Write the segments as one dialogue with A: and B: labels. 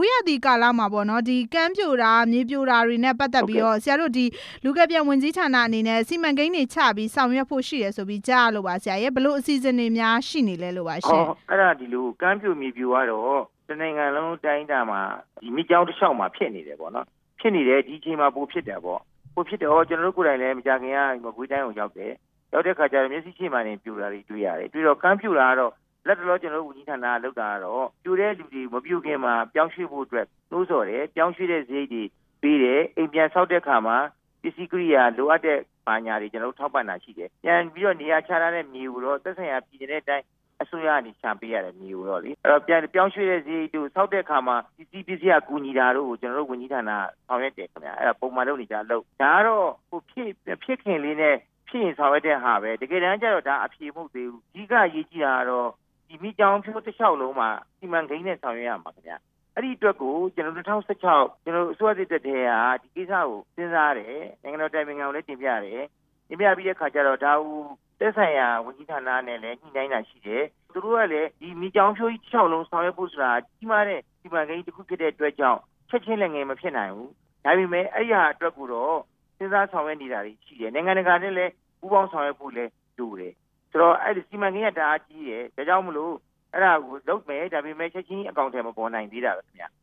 A: ဝိရဒီကာလမှာပေါ့နော်ဒီကမ်းပြိုတာမြေပြိုတာတွေနဲ့ပတ်သက်ပြီးတော့ဆရာတို့ဒီလူကယ်ပြန်ဝင်ကြီးဌာနအနေနဲ့စီမံကိန်းတွေချပြီးဆောင်ရွက်ဖို့ရှိရဆိုပြီးကြားရလို့ပါဆရာရဲ့ဘလို့အစီအစဉ်တွေများရှိနေလဲလို့ပါရှင်
B: အော်အဲ့ဒါဒီလိုကမ်းပြိုမြေပြိုကတော့တနိုင်ငံလုံးတိုင်းတာမှာဒီမိကြောင်းတစ်လျှောက်မှာဖြစ်နေတယ်ပေါ့နော်ဖြစ်နေတယ်ဒီအချိန်မှာပိုဖြစ်တယ်ပေါ့ပိုဖြစ်တော့ကျွန်တော်တို့ကိုယ်တိုင်လည်းမကြခင်ကမကွေးတိုင်းကိုရောက်တယ်ရောက်တဲ့ခါကျတော့မျက်စိရှိမှနေပြိုတာတွေတွေ့ရတယ်တွေ့တော့ကမ်းပြိုတာကတော့ လက်တလောကျွန်တော်တို့ဝန်ကြီးဌာနကလုပ်တာကတော့ပြိုတဲ့လူတွေမပြိုခင်မှာပြောင်းရွှေ့ဖို့အတွက်နှိုးဆော်တယ်ပြောင်းရွှေ့တဲ့ဈေးတွေပေးတယ်အိမ်ပြန်ဆောက်တဲ့ခါမှာပစ္စည်းကိရိယာလိုအပ်တဲ့ပါညာတွေကျွန်တော်တို့ထောက်ပံ့တာရှိတယ်ပြန်ပြီးတော့နေရာချထားတဲ့မြေကိုတော့သက်ဆိုင်ရာပြည်နယ်တဲ့အတိုင်းအစိုးရကနေချပေးရတယ်မြေကိုတော့လေအဲ့တော့ပြန်ပြောင်းရွှေ့တဲ့ဈေးတို့စောက်တဲ့ခါမှာပစ္စည်းပစ္စည်းကကူညီတာတို့ကိုကျွန်တော်တို့ဝန်ကြီးဌာနဆောင်ရွက်တယ်ခင်ဗျာအဲ့ဒါပုံမှန်လုပ်နေကြလို့ဒါကတော့ဟိုဖြစ်ဖြစ်ခင်လေးနဲ့ဖြစ်ရင်ဆောင်ရွက်တဲ့ဟာပဲတကယ်တမ်းကျတော့ဒါအဖြေမဟုတ်သေးဘူးအဓိကရေးကြည့်တာကတော့ ဒီမိကြောင်ဖြိုးတစ်လျှောက်လုံးမှာစီမံကိန်းနဲ့ဆောင်ရွက်ရမှာခင်ဗျာအဲ့ဒီအတွက်ကိုကျွန်တော်2016ကျွန်တော်အစိုးရတက်တဲ့တည်းကဒီကိစ္စကိုစဉ်းစားတယ်နိုင်ငံတော်တိုင်ပင်ခံကိုလည်းတင်ပြတယ်တင်ပြပြီးတဲ့ခါကျတော့ဒါဟိုတက်ဆိုင်ရာဝန်ကြီးဌာနနဲ့လည်းညှိနှိုင်းတာရှိတယ်သူတို့ကလည်းဒီမိကြောင်ဖြိုးကြီး6လုံးဆောင်ရွက်ဖို့ဆိုတာကြီးမားတဲ့စီမံကိန်းတစ်ခုဖြစ်တဲ့အတွက်ကြောင့်ချက်ချင်းလည်းငယ်မဖြစ်နိုင်ဘူးဒါပေမဲ့အဲ့ဒီဟာအတွက်ကိုတော့စဉ်းစားဆောင်ရွက်နေတာတွေရှိတယ်နိုင်ငံတကာနဲ့လည်းပူးပေါင်းဆောင်ရွက်ဖို့လည်းလိုတယ် ဆိုတော့အဲ့ဒီစီမံကိန်းကတအားကြီးတယ်ဒါကြောင့်မလို့အဲ့ဒါကိုလုပ်မယ်ဒါပေမဲ့ချက်ချင်းအကောင့်ထဲမပေါ်နိုင်သေးတာပဲခင်ဗျာ
A: ဒီ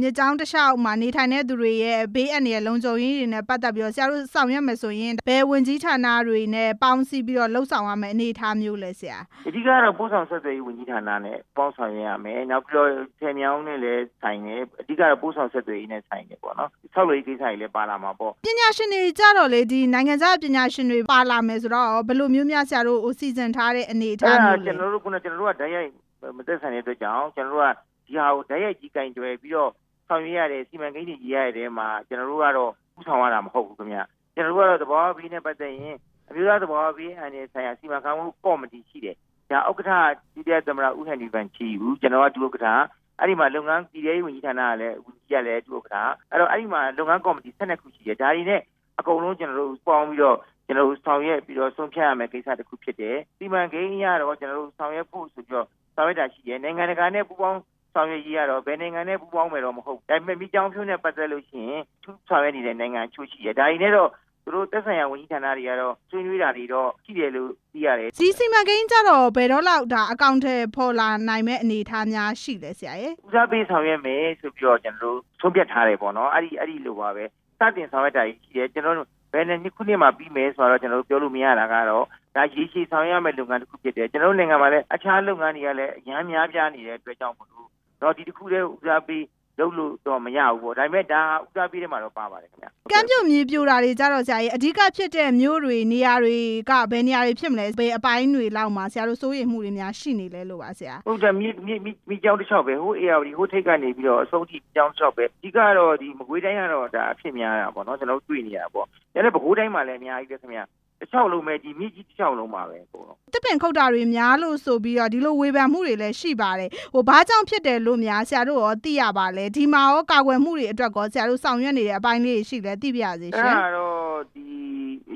A: မြစ်ကြောင်းတစ်လျှောက်မှာ နေထိုင်တဲ့သူတွေရဲ့ ဘေးအန္တရာယ် လုံခြုံရေးတွေနဲ့ ပတ်သက်ပြီးတော့ ဆရာတို့ ဆောင်ရွက်မယ်ဆိုရင် ဘယ်ဝင်ကြီးဌာနတွေနဲ့ ပေါင်းစည်းပြီးတော့လှုပ်ဆောင်ရမယ်အနေအထားမျိုးလဲဆရာ
B: အဓိကတော့ ပို့ဆောင်ဆက်သွယ်ရေး ဝန်ကြီးဌာနနဲ့ ပေါင်းဆောင်ရွက်ရမယ်။နောက်ပြီးတော့ဆယ်မြောင်းနဲ့လည်းဆိုင်တယ်။အဓိကတော့ ပို့ဆောင်ဆက်သွယ်ရေးနဲ့ ဆိုင်တယ်ပေါ့နော်။ဆောက်လုပ်ရေးကိစ္စတွေလည်း ပါလာမှာပေါ့
A: ပညာရှင်တွေကြတော့လေဒီနိုင်ငံခြားပညာရှင်တွေ ပါလာမယ်ဆိုတော့ဘယ်လိုမျိုးများ ဆရာတို့ စီစဉ်ထားတဲ့ အနေအ။ထား
B: အဲ့ဒါ
A: မျိုးလဲ
B: ကျွန်တော်တို့ကကျွန်တော်တို့ကဓာတ်ရိုက်မသက်ဆိုင်တဲ့အတွက်ကြောင့် ကျွန်တော်တို့က ဒီဟာကိုဓာတ်ရိုက်ကြီးကင်တွယ်ပြီးတော့ဆောင်ရွက်ရတဲ့စီမံကိန်းတွေကြီးရတဲ့မှာကျွန်တော်တို့ကတော့ဥဆောင်ရတာမဟုတ်ဘူးခင်ဗျ။ကျွန်တော်တို့ကတော့သဘောဘီနဲ့ပတ်သက်ရင်အမျိုးသားသဘောဘီအန်ဒီဆိုင်ရာစီမံခန့်ခွဲမှုကော်မတီရှိတယ်။ဒါဥက္ကဋ္ဌဒီတဲ့သမရဦးဟန်ဒီဗန်ချီဘူးကျွန်တော်ကဒုဥက္ကဋ္ဌအဲ့ဒီမှာလုပ်ငန်းပြည်ရေးဝန်ကြီးဌာနကလည်းဝန်ကြီးကလည်းဒုဥက္ကဋ္ဌအဲ့တော့အဲ့ဒီမှာလုပ်ငန်းကော်မတီ12ခုရှိတယ်ဒါတွေနဲ့အကုန်လုံးကျွန်တော်တို့ပေါင်းပြီးတော့ကျွန်တော်တို့ဆောင်ရွက်ပြီးတော့ဆုံးဖြတ်ရမယ့်ကိစ္စတစ်ခုဖြစ်တယ်စီမံကိန်းအရတော့ကျွန်တော်တို့ဆောင်ရွက်ဖို့ဆိုပြီးတော့ဆောင်ရွက်တာရှိတယ်နိုင်ငံတကာနဲ့ပူးပေါင်း ဆောင်ရွက်ရေးရတော့ဘယ်နိုင်ငံနဲ့ပူးပေါင်းမယ်တော့မဟုတ်ဘူးဒါပေမဲ့မိကြောင်ဖြိုးနဲ့ပတ်သက်လို့ရှိရင်သူဆောင်ရွက်နေတဲ့နိုင်ငံအချို့ရှိတယ်ဒါတွေနဲ့တော့သူတို့သက်ဆိုင်ရာဝန်ကြီးဌာနတွေကတော့ဆွေးနွေးတာတွေတော့ရှိတယ်လို့သိရတယ်
A: ဒီစီမံကိန်းကြတော့ဘယ်တော့လောက်ဒါအကောင့်ထဲပေါ်လာနိုင်မဲ့အနေအထားများရှိလဲဆရာရဲ့
B: ဦးစားပေးဆောင်ရွက်မယ်ဆိုပြီးတော့ကျွန်တော်တို့ဆုံးဖြတ်ထားတယ်ပေါ့နော်အဲ့ဒီအဲ့ဒီလိုပါပဲစတင်ဆောင်ရွက်တာကြီးရှိတယ်ကျွန်တော်တို့ဘယ်နှစ်ခုနှစ်မှပြီးမယ်ဆိုတော့ကျွန်တော်တို့ပြောလို့မရတာကတော့ဒါရေရှည်ဆောင်ရွက်ရမယ့်လုပ်ငန်းတစ်ခုဖြစ်တယ်ကျွန်တော်တို့နိုင်ငံမှာလည်းအခြားလုပ်ငန်းတွေကလည်းအများများပြားနေတဲ့အတွက်ကြောင့်မလို့ တော့ဒီတစ်ခုတည်းဦးစားပေးလုပ်လို့တော့မရဘူးပေါ့ဒါပေမဲ့ဒါဦးစားပေးတယ်မှာတော့ပါပါတယ်ခင်ဗျ
A: ကမ်းပြိုမြေပြိုတာတွေကြတော့ဆရာရဲ့အဓိကဖြစ်တဲ့မြို့တွေနေရာတွေကဘယ်နေရာတွေဖြစ်မလဲဘယ်အပိုင်းတွေလောက်မှာဆရာတို့စိုးရိမ်မှုတွေများရှိနေလဲလို့ပါဆရာ
B: ဟုတ်တယ်မြေမြေမြေမြေကြောင်းတစ်ချောက်ပဲဟို ARD ဟိုထိတ်ကနေပြီးတော့အဆုံးထိကြောင်းတစ်ချောက်ပဲအဓိကတော့ဒီမကွေးတိုင်းကတော့ဒါအဖြစ်များတာပေါ့နော်ကျွန်တော်တို့တွေ့နေရတာပေါ့ဒါနဲ့ပဲခူးတိုင်းမှာလည်းအများကြီးပဲခင်ဗျ တစ်ချောက်လုံးပဲဒီမြေကြီးတစ်ချောက်လုံးပါပဲပေါ့နော်
A: တစ်ပင်ခုတ်တာတွေများလို့ဆိုပြီးတော့ဒီလိုဝေဖန်မှုတွေလည်းရှိပါတယ်ဟိုဘာကြောင့်ဖြစ်တယ်လို့များဆရာတို့ရောသိရပါလဲဒီမှာရောကာကွယ်မှုတွေအတွက်ကောဆရာတို့ဆောင်ရွက်နေတဲ့အပိုင်းလေးတွေရှိလဲသိပြရစေ
B: အဲ့
A: ရှင်
B: ဒါတော့ဒီ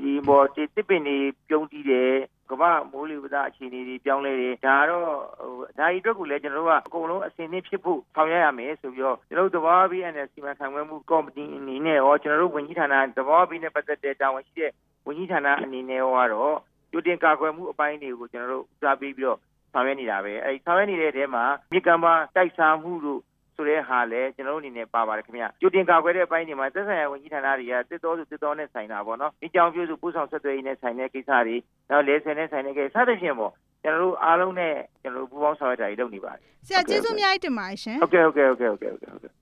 B: ဒီဘောဒီတစ်ပင်တွေပြုံးတည်တယ် ကမ္ဘာမိုးလေဝသအခြေအနေတွေပြောင်းလဲတယ်ဒါတော့ဟိုဒါဒီအတွက်ကိုလည်းကျွန်တော်တို့ကအကုန်လုံးအစင်းသင်းဖြစ်ဖို့ဆောင်ရွက်ရမယ်ဆိုပြီးတော့ကျွန်တော်တို့သဘောပြီးအနေနဲ့စီမံခန့်ခွဲမှုကော်မတီအနေနဲ့ရောကျွန်တော်တို့ဝန်ကြီးဌာနသဘောပြီးနဲ့ပတ်သက်တဲ့တာဝန်ရှိတဲ့ဝန်ကြီးဌာနအနေနဲ့ရောကတော့ကြိုတင်ကာကွယ်မှုအပိုင်းတွေကိုကျွန်တော်တို့ဦးစားပေးပြီးတော့ဆောင်ရွက်နေတာပဲအဲဒီဆောင်ရွက်နေတဲ့တဲမှာမြေကမ်းပါတိုက်စားမှုတို့ဆိုတဲ့ဟာလည်းကျွန်တော်တို့အနေနဲ့ပါပါတယ်ခင်ဗျကြိုတင်ကာကွယ်တဲ့အပိုင်းတွေမှာသက်ဆိုင်ရာဝန်ကြီးဌာနတွေကတစ်တော်စုတစ်တော်နဲ့ဆိုင်တာပေါ့နော်ဒီကြောင်ပြိုးစုပို့ဆောင်ဆက်သွယ်ရေးနဲ့ဆိုင်တဲ့ကိစ္စတွေ နောက်လဲဆယ်နဲ့ဆိုင်တဲ့ကိစ္စစသဖြင့်ပေါ့ကျွန်တော်တို့အားလုံးနဲ့ကျွန်တော်တို့ပူးပေါင်းဆောင်ရွက်တာတွေလုပ်နေပါတယ်
A: ဆရာကျေးဇူးအများကြီးတင်ပါတယ်ရှင်
B: ဟုတ်ကဲ့ဟုတ်ကဲ့ဟုတ်ကဲ့ဟုတ်ကဲ့ဟုတ်ကဲ့